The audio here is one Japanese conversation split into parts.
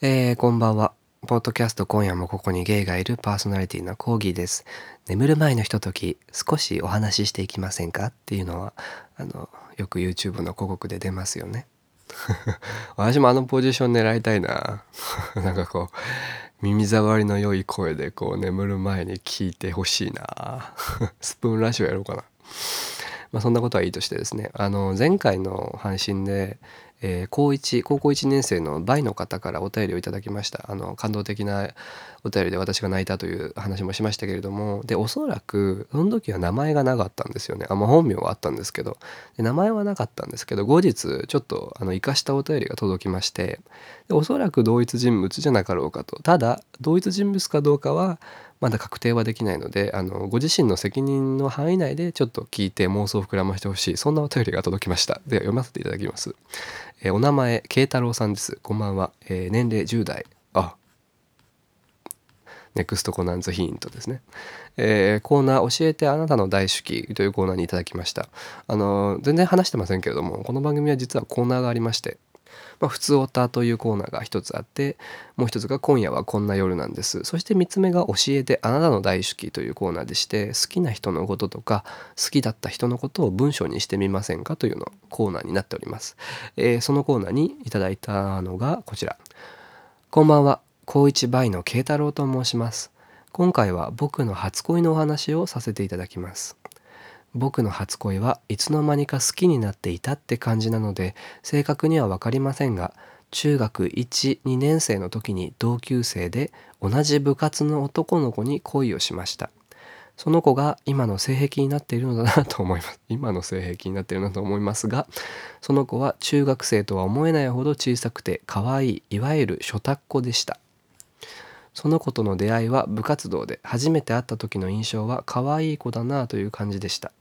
えー、こんばんは。ポッドキャスト今夜もここにゲイがいるパーソナリティのコーギーです。眠る前のひととき、少しお話ししていきませんか？っていうのは、あの、よく YouTube の広告で出ますよね。私もあのポジション狙いたいな。なんかこう、耳障りの良い声でこう眠る前に聞いてほしいな。スプーンラッシュやろうかな。まあそんなことはいいとしてですね。あの、前回の配信で、えー、高1高校1年生のバイの方からお便りをいただきました。あの感動的なお便りで私が泣いたという話もしましたけれども。でおそらくその時は名前がなかったんですよね。あ、まあ、本名はあったんですけど。で名前はなかったんですけど後日ちょっとあの生かしたお便りが届きまして。でおそらく同一人物じゃなかろうかと。ただ同一人物かどうかはまだ確定はできないのであのご自身の責任の範囲内でちょっと聞いて妄想を膨らましてほしい。そんなお便りが届きました。では読ませていただきます、えー、お名前慶太郎さんです。こんばんは、えー、年齢10代。あ。ネクストコナンズヒントですね、えー、コーナー教えてあなたの大好きというコーナーにいただきました。あの全然話してませんけれどもこの番組は実はコーナーがありましてまあ、普通オタというコーナーが一つあってもう一つが今夜はこんな夜なんです。そして三つ目が教えてあなたの大好きというコーナーでして好きな人のこととか好きだった人のことを文章にしてみませんかというのコーナーになっております、えー、そのコーナーにいただいたのがこちら。こんばんは。高一倍の慶太郎と申します。今回は僕の初恋のお話をさせていただきます。僕の初恋はいつの間にか好きになっていたって感じなので正確には分かりませんが中学12年生の時に同級生で同じ部活の男の子に恋をしました。その子が今の性癖になっているのだなと思います。今の性癖になっているなと思いますがその子は中学生とは思えないほど小さくて可愛いいわゆる初タっ子でした。その子との出会いは部活動で初めて会った時の印象は可愛い子だなという感じでした。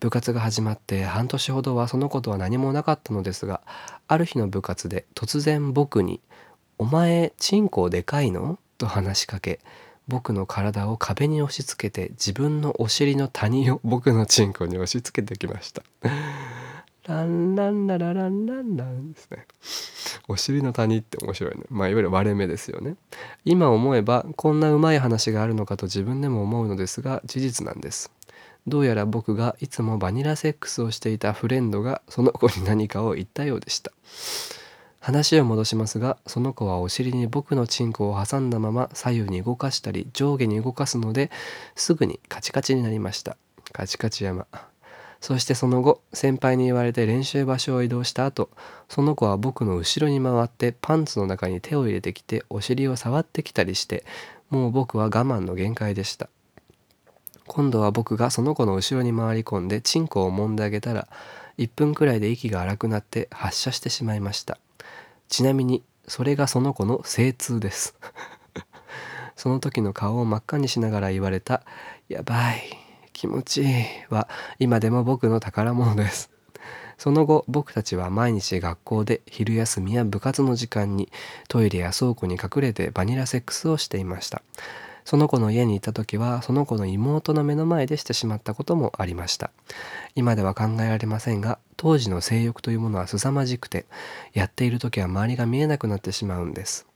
部活が始まって半年ほどはそのことは何もなかったのですがある日の部活で突然僕に「お前チンコでかいの?」と話しかけ僕の体を壁に押し付けて自分のお尻の谷を僕のチンコに押し付けてきました。ランランララランランランですね。お尻の谷って面白いね。まあいわゆる割れ目ですよね。今思えばこんなうまい話があるのかと自分でも思うのですが事実なんです。どうやら僕がいつもバニラセックスをしていたフレンドがその子に何かを言ったようでした。話を戻しますがその子はお尻に僕のチンコを挟んだまま左右に動かしたり上下に動かすのですぐにカチカチになりました。カチカチ山。そしてその後先輩に言われて練習場所を移動した後その子は僕の後ろに回ってパンツの中に手を入れてきてお尻を触ってきたりしてもう僕は我慢の限界でした。今度は僕がその子の後ろに回り込んでチンコを揉んであげたら1分くらいで息が荒くなって発射してしまいました。ちなみにそれがその子の精通です。その時の顔を真っ赤にしながら言われた「やばい気持ちいい」は今でも僕の宝物です。その後僕たちは毎日学校で昼休みや部活の時間にトイレや倉庫に隠れてバニラセックスをしていました。その子の家に行った時はその子の妹の目の前でしてしまったこともありました。今では考えられませんが当時の性欲というものは凄まじくてやっている時は周りが見えなくなってしまうんです。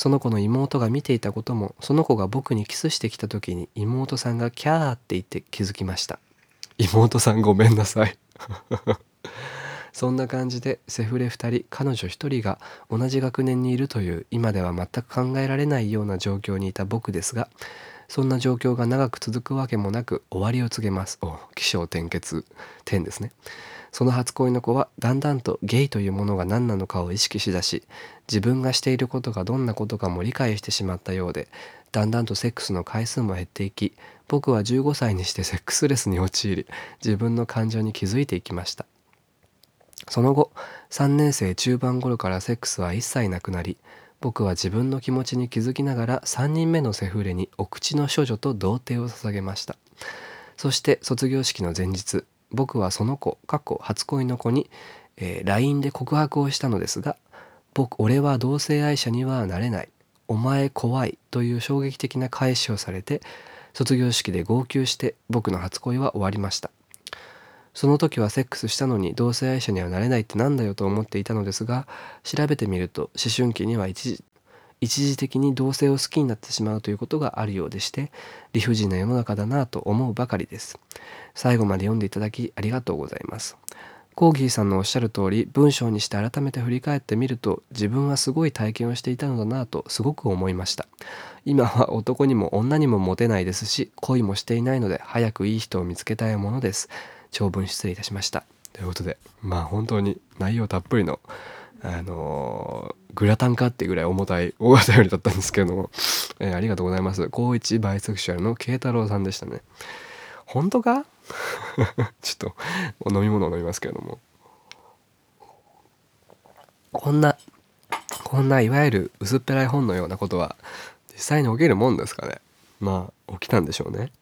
その子の妹が見ていたこともその子が僕にキスしてきた時に妹さんがキャーって言って気づきました。妹さんごめんなさい。そんな感じでセフレ2人彼女1人が同じ学年にいるという今では全く考えられないような状況にいた僕ですがそんな状況が長く続くわけもなく終わりを告げます。お起承転結点ですねその初恋の子はだんだんとゲイというものが何なのかを意識しだし自分がしていることがどんなことかも理解してしまったようでだんだんとセックスの回数も減っていき僕は15歳にしてセックスレスに陥り自分の感情に気づいていきました。その後3年生中盤頃からセックスは一切なくなり僕は自分の気持ちに気づきながら3人目のセフレにお口の処女と童貞を捧げました。そして卒業式の前日僕はその子過去初恋の子に、えー、LINE で告白をしたのですが僕俺は同性愛者にはなれない。お前怖いという衝撃的な返しをされて卒業式で号泣して僕の初恋は終わりました。その時はセックスしたのに同性愛者にはなれないってなんだよと思っていたのですが調べてみると思春期には一時一時的に同性を好きになってしまうということがあるようでして理不尽な世の中だなと思うばかりです。最後まで読んでいただきありがとうございます。コーギーさんのおっしゃる通り文章にして改めて振り返ってみると自分はすごい体験をしていたのだなとすごく思いました。今は男にも女にもモテないですし恋もしていないので早くいい人を見つけたいものです。長文失礼いたしました。ということでまあ本当に内容たっぷりのあの、グラタンかってぐらい重たい大型よりだったんですけれども、えー、ありがとうございます。高一バイセクシュアルの慶太郎さんでしたね。本当か？ちょっと飲み物を飲みますけれども。こんなこんないわゆる薄っぺらい本のようなことは実際に起きるもんですかね。まあ起きたんでしょうね。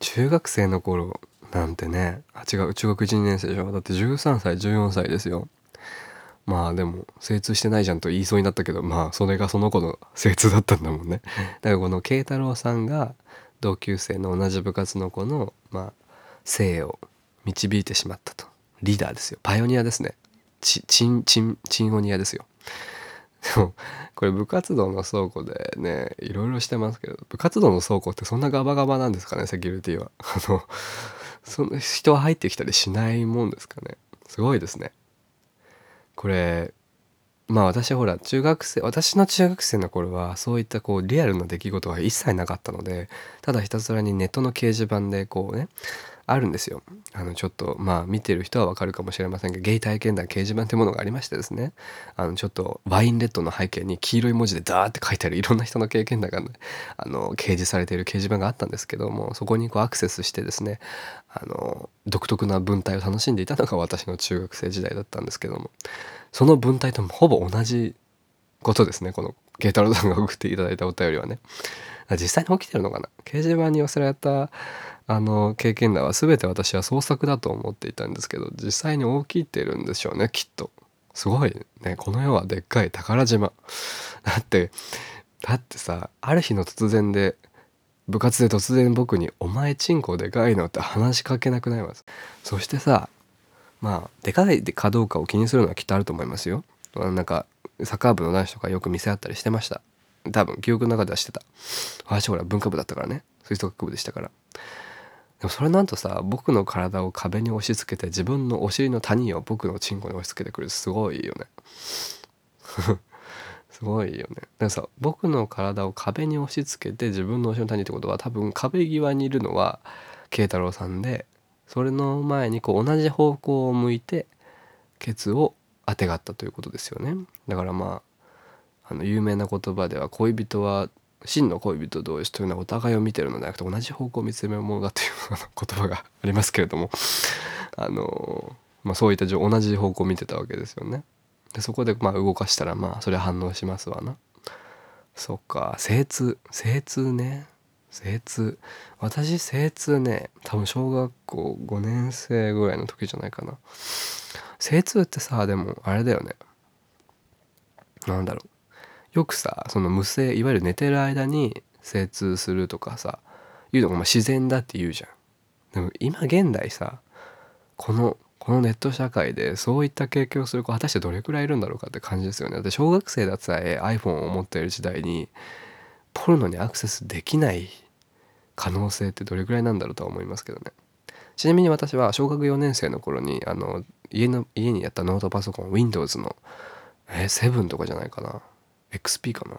中学生の頃なんてねあ違う中学1年生でしょ。だって13歳14歳ですよ。まあでも精通してないじゃんと言いそうになったけどまあそれがその子の精通だったんだもんね。だからこの慶太郎さんが同級生の同じ部活の子のまあ性を導いてしまったと。リーダーですよ。パイオニアですね。チチンチンチンオニアですよ。でもこれ部活動の倉庫でねいろいろしてますけど部活動の倉庫ってそんなガバガバなんですかねセキュリティは。あのその人は入ってきたりしないもんですかね。すごいですね。これまあ私はほら中学生私の中学生の頃はそういったこうリアルな出来事は一切なかったのでただひたすらにネットの掲示板でこうねあるんですよ。あのちょっとまあ見てる人はわかるかもしれませんがゲイ体験談掲示板ってものがありましてですね。あのちょっとワインレッドの背景に黄色い文字でダーって書いてあるいろんな人の経験談が、ね、あの掲示されている掲示板があったんですけどもそこにこうアクセスしてですねあの独特な文体を楽しんでいたのが私の中学生時代だったんですけどもその文体ともほぼ同じことですねこの慶太郎さんが送っていただいたお便りはね。実際に起きてるのかな？掲示板に寄せられたあの経験談は全て私は創作だと思っていたんですけど実際に起きいっているんでしょうねきっと。すごいね。この世はでっかい宝島。だってだってさある日の突然で部活で突然僕に「お前チンコでかいの?」って話しかけなくなりますそしてさまあでかいかどうかを気にするのはきっとあると思いますよ。なんかサッカー部の男子とかよく見せ合ったりしてました。多分記憶の中ではしてた。私ほら文化部だったからね。吹奏楽部でしたから。でもそれなんとさ僕の体を壁に押し付けて自分のお尻の谷を僕のチンコに押し付けてくるすごいよね。すごいよね。だからさ僕の体を壁に押し付けて自分のお尻の谷ってことは多分壁際にいるのは慶太郎さんでそれの前にこう同じ方向を向いてケツをあてがったということですよね。だからまああの有名な言葉では恋人は真の恋人同士というのはお互いを見てるのではなくて同じ方向を見つめるものだという言葉がありますけれども あの、まあ、そういった同じ方向を見てたわけですよね。でそこでまあ動かしたらまあそれ反応しますわな。そっか精通精通ね。精通。私精通ね。多分小学校5年生ぐらいの時じゃないかな。精通ってさでもあれだよね。なんだろう。よくさその無声いわゆる寝てる間に精通するとかさいうのがま自然だって言うじゃん。でも今現代さこのこのネット社会でそういった経験をする子果たしてどれくらいいるんだろうかって感じですよね。だって小学生だってさえ iPhone を持っている時代にポルノにアクセスできない可能性ってどれくらいなんだろうとは思いますけどね。ちなみに私は小学4年生の頃にあの家の家にやったノートパソコン Windows のえ7とかじゃないかな XP かな。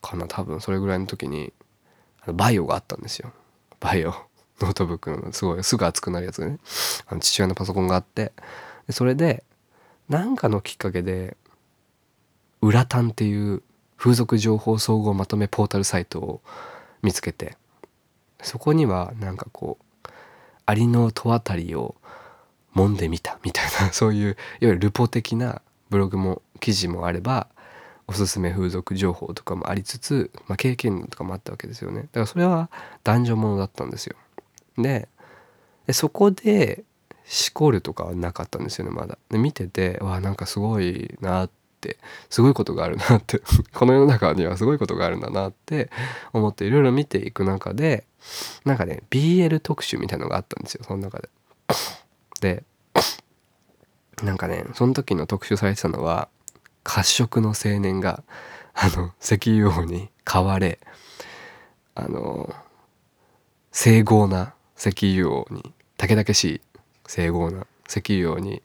かな多分それぐらいの時に VAIOがあったんですよ。 VAIO。ノートブックの。すごいすぐ熱くなるやつね。あの父親のパソコンがあって。それで何かのきっかけで「ウラタン」っていう風俗情報総合まとめポータルサイトを見つけてそこにはなんかこう蟻の門渡りを揉んでみたみたいな そういういわゆるルポ的なブログも記事もあればおすすめ風俗情報とかもありつつ、まあ、経験とかもあったわけですよね。だからそれは男女ものだったんですよ。でそこでしこるとかはなかったんですよねまだ。で見ててわなんかすごいなってすごいことがあるなって この世の中にはすごいことがあるんだなって思っていろいろ見ていく中でなんかね BL 特集みたいのがあったんですよその中で。でなんかねその時の特集されてたのは褐色の青年があの石油王に買われあの整合な石油王にたけだけしい整合な石油王に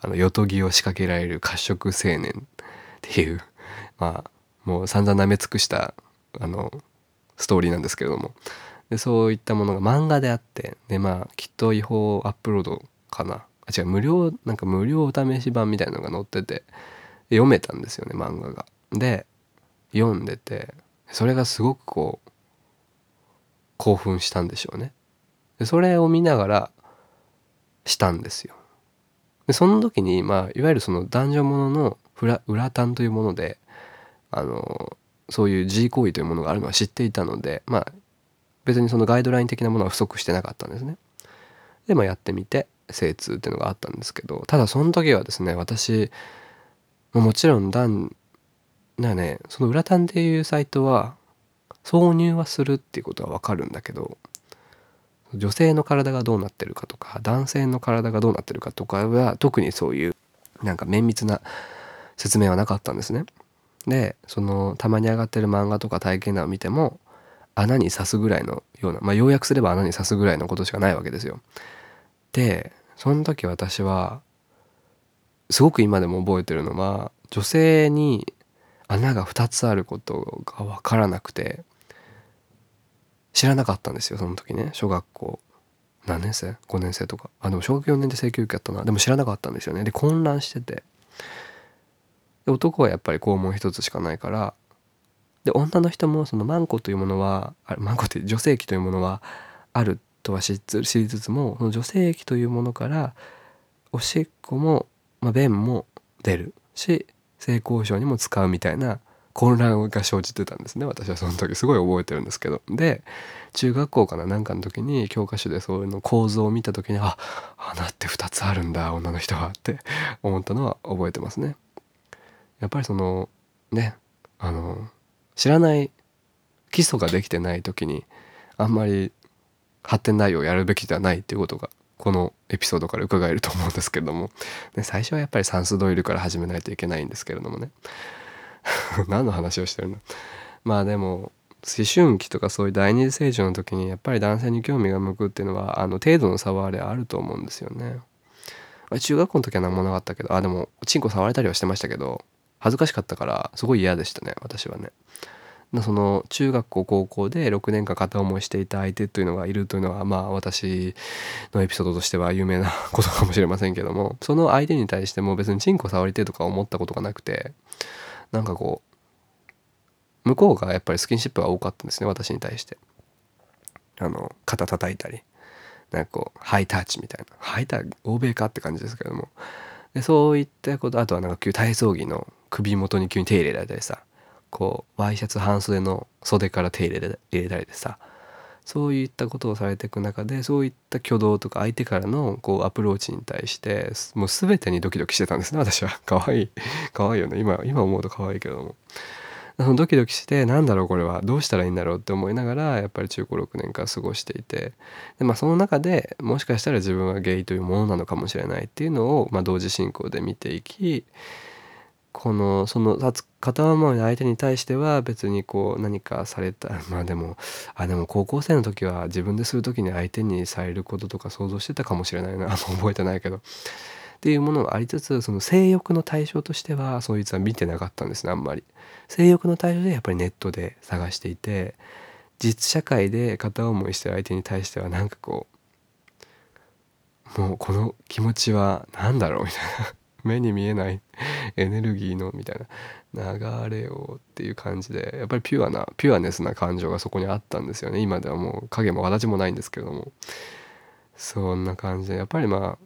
あの夜とぎを仕掛けられる褐色青年っていうまあもう散々舐め尽くしたあのストーリーなんですけれども。でそういったものが漫画であってでまあきっと違法アップロードかな。あ違う無料なんか無料お試し版みたいなのが載ってて。読めたんですよね漫画が。で読んでてそれがすごくこう興奮したんでしょうね。でそれを見ながらしたんですよ。でその時にまあいわゆるその男女ものの裏裏単というものであのそういう自慰行為というものがあるのは知っていたのでまあ別にそのガイドライン的なものは不足してなかったんですね。でまあやってみて精通っていうのがあったんですけどただその時はですね私まもちろん男なねその裏単っていうサイトは挿入はするっていうことはわかるんだけど女性の体がどうなってるかとか男性の体がどうなってるかとかは特にそういうなんか綿密な説明はなかったんですね。でそのたまに上がってる漫画とか体験談を見ても穴に刺すぐらいのようなまあ要約すれば穴に刺すぐらいのことしかないわけですよ。でその時私はすごく今でも覚えてるのは女性に穴が2つあることが分からなくて知らなかったんですよその時ね。小学校。何年生 ?5 年生とか。あでも小学4年で性教育やったな。でも知らなかったんですよね。で混乱してて。で男はやっぱり肛門一つしかないからで女の人もそのマンコというものはあマンコって女性器というものはあるとは知りつつもその女性器というものからおしっこも、まあ、便も出るし性交渉にも使うみたいな混乱が生じてたんですね私はその時すごい覚えてるんですけどで中学校かななんかの時に教科書でそういうの構造を見た時にあ穴って2つあるんだ女の人はって 思ったのは覚えてますね。やっぱりそのねあの知らない基礎ができてない時にあんまり発展内容をやるべきではないっていうことがこのエピソードから伺えると思うんですけれども、ね、最初はやっぱり算数ドリルから始めないといけないんですけれどもね 何の話をしてるの？まあでも思春期とかそういう第二次成長の時にやっぱり男性に興味が向くっていうのはあの程度の差はあれあると思うんですよね。中学校の時は何もなかったけどあでもチンコ触れたりはしてましたけど恥ずかしかったからすごい嫌でしたね私はね。その中学校高校で6年間片思いしていた相手というのがいるというのはまあ私のエピソードとしては有名なことかもしれませんけどもその相手に対しても別にチンコ触りてとか思ったことがなくてなんかこう向こうがやっぱりスキンシップが多かったんですね私に対して。あの肩叩いたりなんかこうハイタッチみたいなハイタッチ欧米かって感じですけどもでそういったことあとはなんか急体操着の首元に急に手入れられたりさこうワイシャツ半袖の袖から手入れ入れたりでさそういったことをされていく中でそういった挙動とか相手からのこうアプローチに対してもう全てにドキドキしてたんですね私は。可愛い可愛いよね。今今思うと可愛いけども。そのドキドキしてなんだろうこれは。どうしたらいいんだろうって思いながらやっぱり中高6年間過ごしていて。で、まあ、その中でもしかしたら自分はゲイというものなのかもしれないっていうのを、まあ、同時進行で見ていきこのその片思いの相手に対しては別にこう何かされた まあでもあでも高校生の時は自分でする時に相手にされることとか想像してたかもしれないな。覚えてないけど。っていうものがありつつその性欲の対象としてはそいつは見てなかったんですねあんまり。性欲の対象でやっぱりネットで探していて実社会で片思いしてる相手に対してはなんかこうもうこの気持ちは何だろうみたいな。目に見えない エネルギーのみたいな流れをっていう感じでやっぱりピュアなピュアネスな感情がそこにあったんですよね。今ではもう影も形もないんですけれども。そんな感じでやっぱりま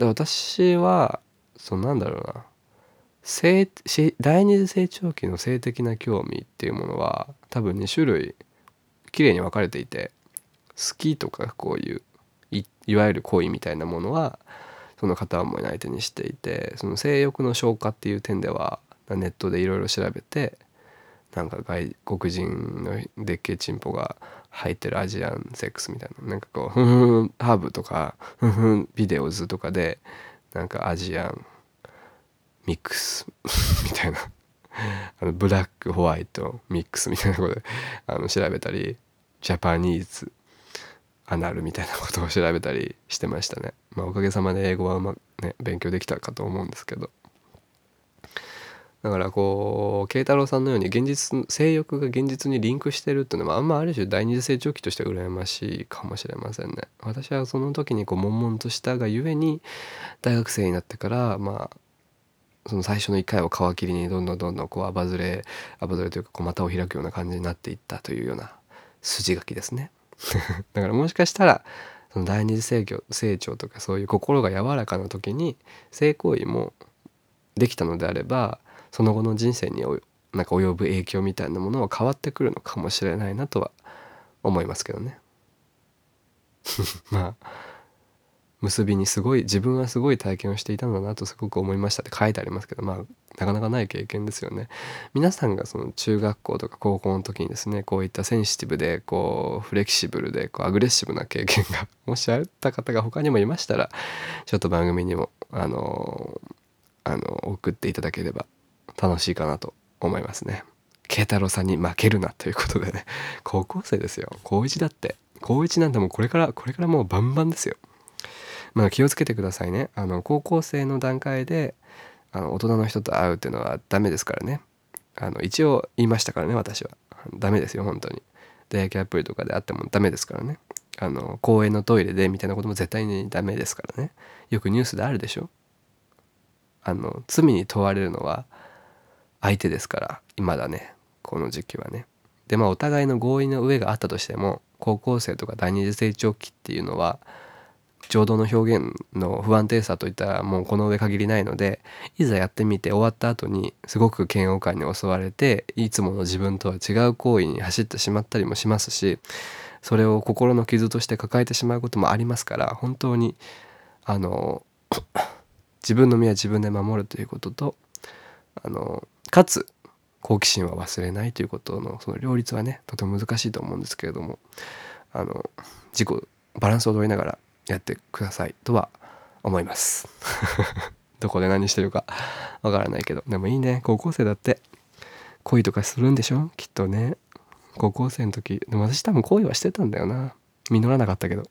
あ私はそのなんだろうな。性第二次成長期の性的な興味っていうものは多分2種類綺麗に分かれていて好きとかこういういわゆる恋みたいなものはその片思いの相手にしていてその性欲の消化っていう点ではネットでいろいろ調べてなんか外国人のでっけえチンポが入ってるアジアンセックスみたいななんかこうふんふんハーブとかふんふんビデオズとかでなんかアジアンミックス みたいなあのブラックホワイトミックスみたいなことであの調べたりジャパニーズアナルみたいなことを調べたりしてましたね。まあ、おかげさまで英語はまね勉強できたかと思うんですけどだからこう慶太郎さんのように現実性欲が現実にリンクしてるっていうのはあんまある種第二次成長期として羨ましいかもしれませんね。私はその時にこう悶々としたがゆえに大学生になってからまあその最初の1回を皮切りにどんどんどんどんこうアバズレアバズレというかこう股を開くような感じになっていったというような筋書きですね。だからもしかしたらその第二次成長成長とかそういう心が柔らかな時に性行為もできたのであればその後の人生になんか及ぶ影響みたいなものは変わってくるのかもしれないなとは思いますけどね。まあ結びにすごい自分はすごい体験をしていたんだなとすごく思いましたって書いてありますけどまあなかなかない経験ですよね。皆さんがその中学校とか高校の時にですねこういったセンシティブでこうフレキシブルでこうアグレッシブな経験が もしあった方が他にもいましたらちょっと番組にもあのあの送っていただければ楽しいかなと思いますね。慶太郎さんに負けるなということでね高校生ですよ高1だって高1なんてもうこれからこれからもうバンバンですよ。まあ、気をつけてくださいね。あの高校生の段階であの大人の人と会うっていうのはダメですからね。あの一応言いましたからね私は。ダメですよ本当に。出会い系アプリとかで会ってもダメですからね。あの公園のトイレでみたいなことも絶対にダメですからね。よくニュースであるでしょ。あの罪に問われるのは相手ですから今だね。この時期はね。でまあお互いの合意の上があったとしても高校生とか第二次成長期っていうのは情動の表現の不安定さといったらもうこの上限りないのでいざやってみて終わった後にすごく嫌悪感に襲われていつもの自分とは違う行為に走ってしまったりもしますしそれを心の傷として抱えてしまうこともありますから本当にあの 自分の身は自分で守るということとあのかつ好奇心は忘れないということのその両立はねとても難しいと思うんですけれどもあの自己バランスを取りながらやってくださいとは思います。どこで何してるかわからないけど。でもいいね。高校生だって。恋とかするんでしょ？きっとね。高校生の時。でも私多分恋はしてたんだよな。実らなかったけど。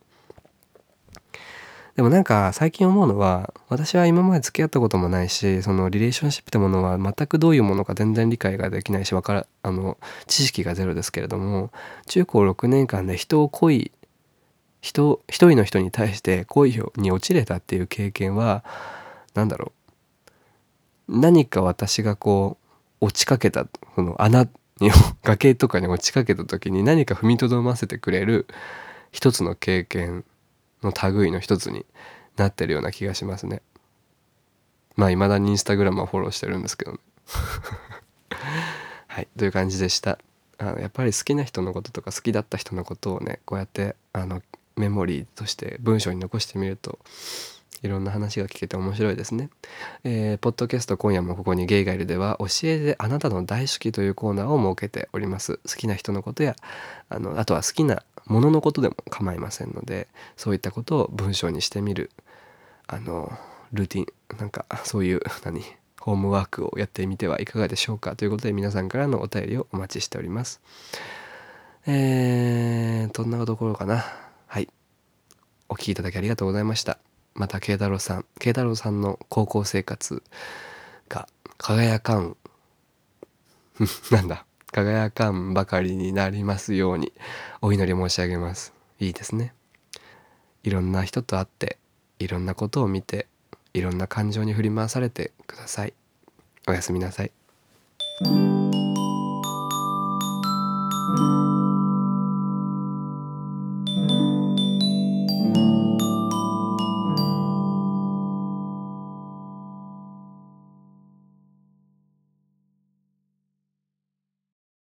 でもなんか最近思うのは私は今まで付き合ったこともないしそのリレーションシップってものは全くどういうものか全然理解ができないしわからあの知識がゼロですけれども中高6年間で人を恋人一人の人に対して恋に落ちれたっていう経験は何だろう何か私がこう落ちかけたその穴に崖とかに落ちかけた時に何か踏みとどませてくれる一つの経験の類の一つになってるような気がしますね。まあ未だにインスタグラムはフォローしてるんですけどね。はいという感じでした。あのやっぱり好きな人のこととか好きだった人のことをねこうやってあのメモリーとして文章に残してみるといろんな話が聞けて面白いですね。えー、ポッドキャスト今夜もここにゲイがいるでは教えてあなたの大好きというコーナーを設けております。好きな人のことやあのあとは好きなもののことでも構いませんのでそういったことを文章にしてみるあのルーティンなんかそういう何ホームワークをやってみてはいかがでしょうかということで皆さんからのお便りをお待ちしております。えー、どんなところかな。お聴きいただきありがとうございました。また慶太郎さん慶太郎さんの高校生活が輝かん。なんだ。輝かんばかりになりますようにお祈り申し上げます。いいですね。いろんな人と会っていろんなことを見ていろんな感情に振り回されてください。おやすみなさい。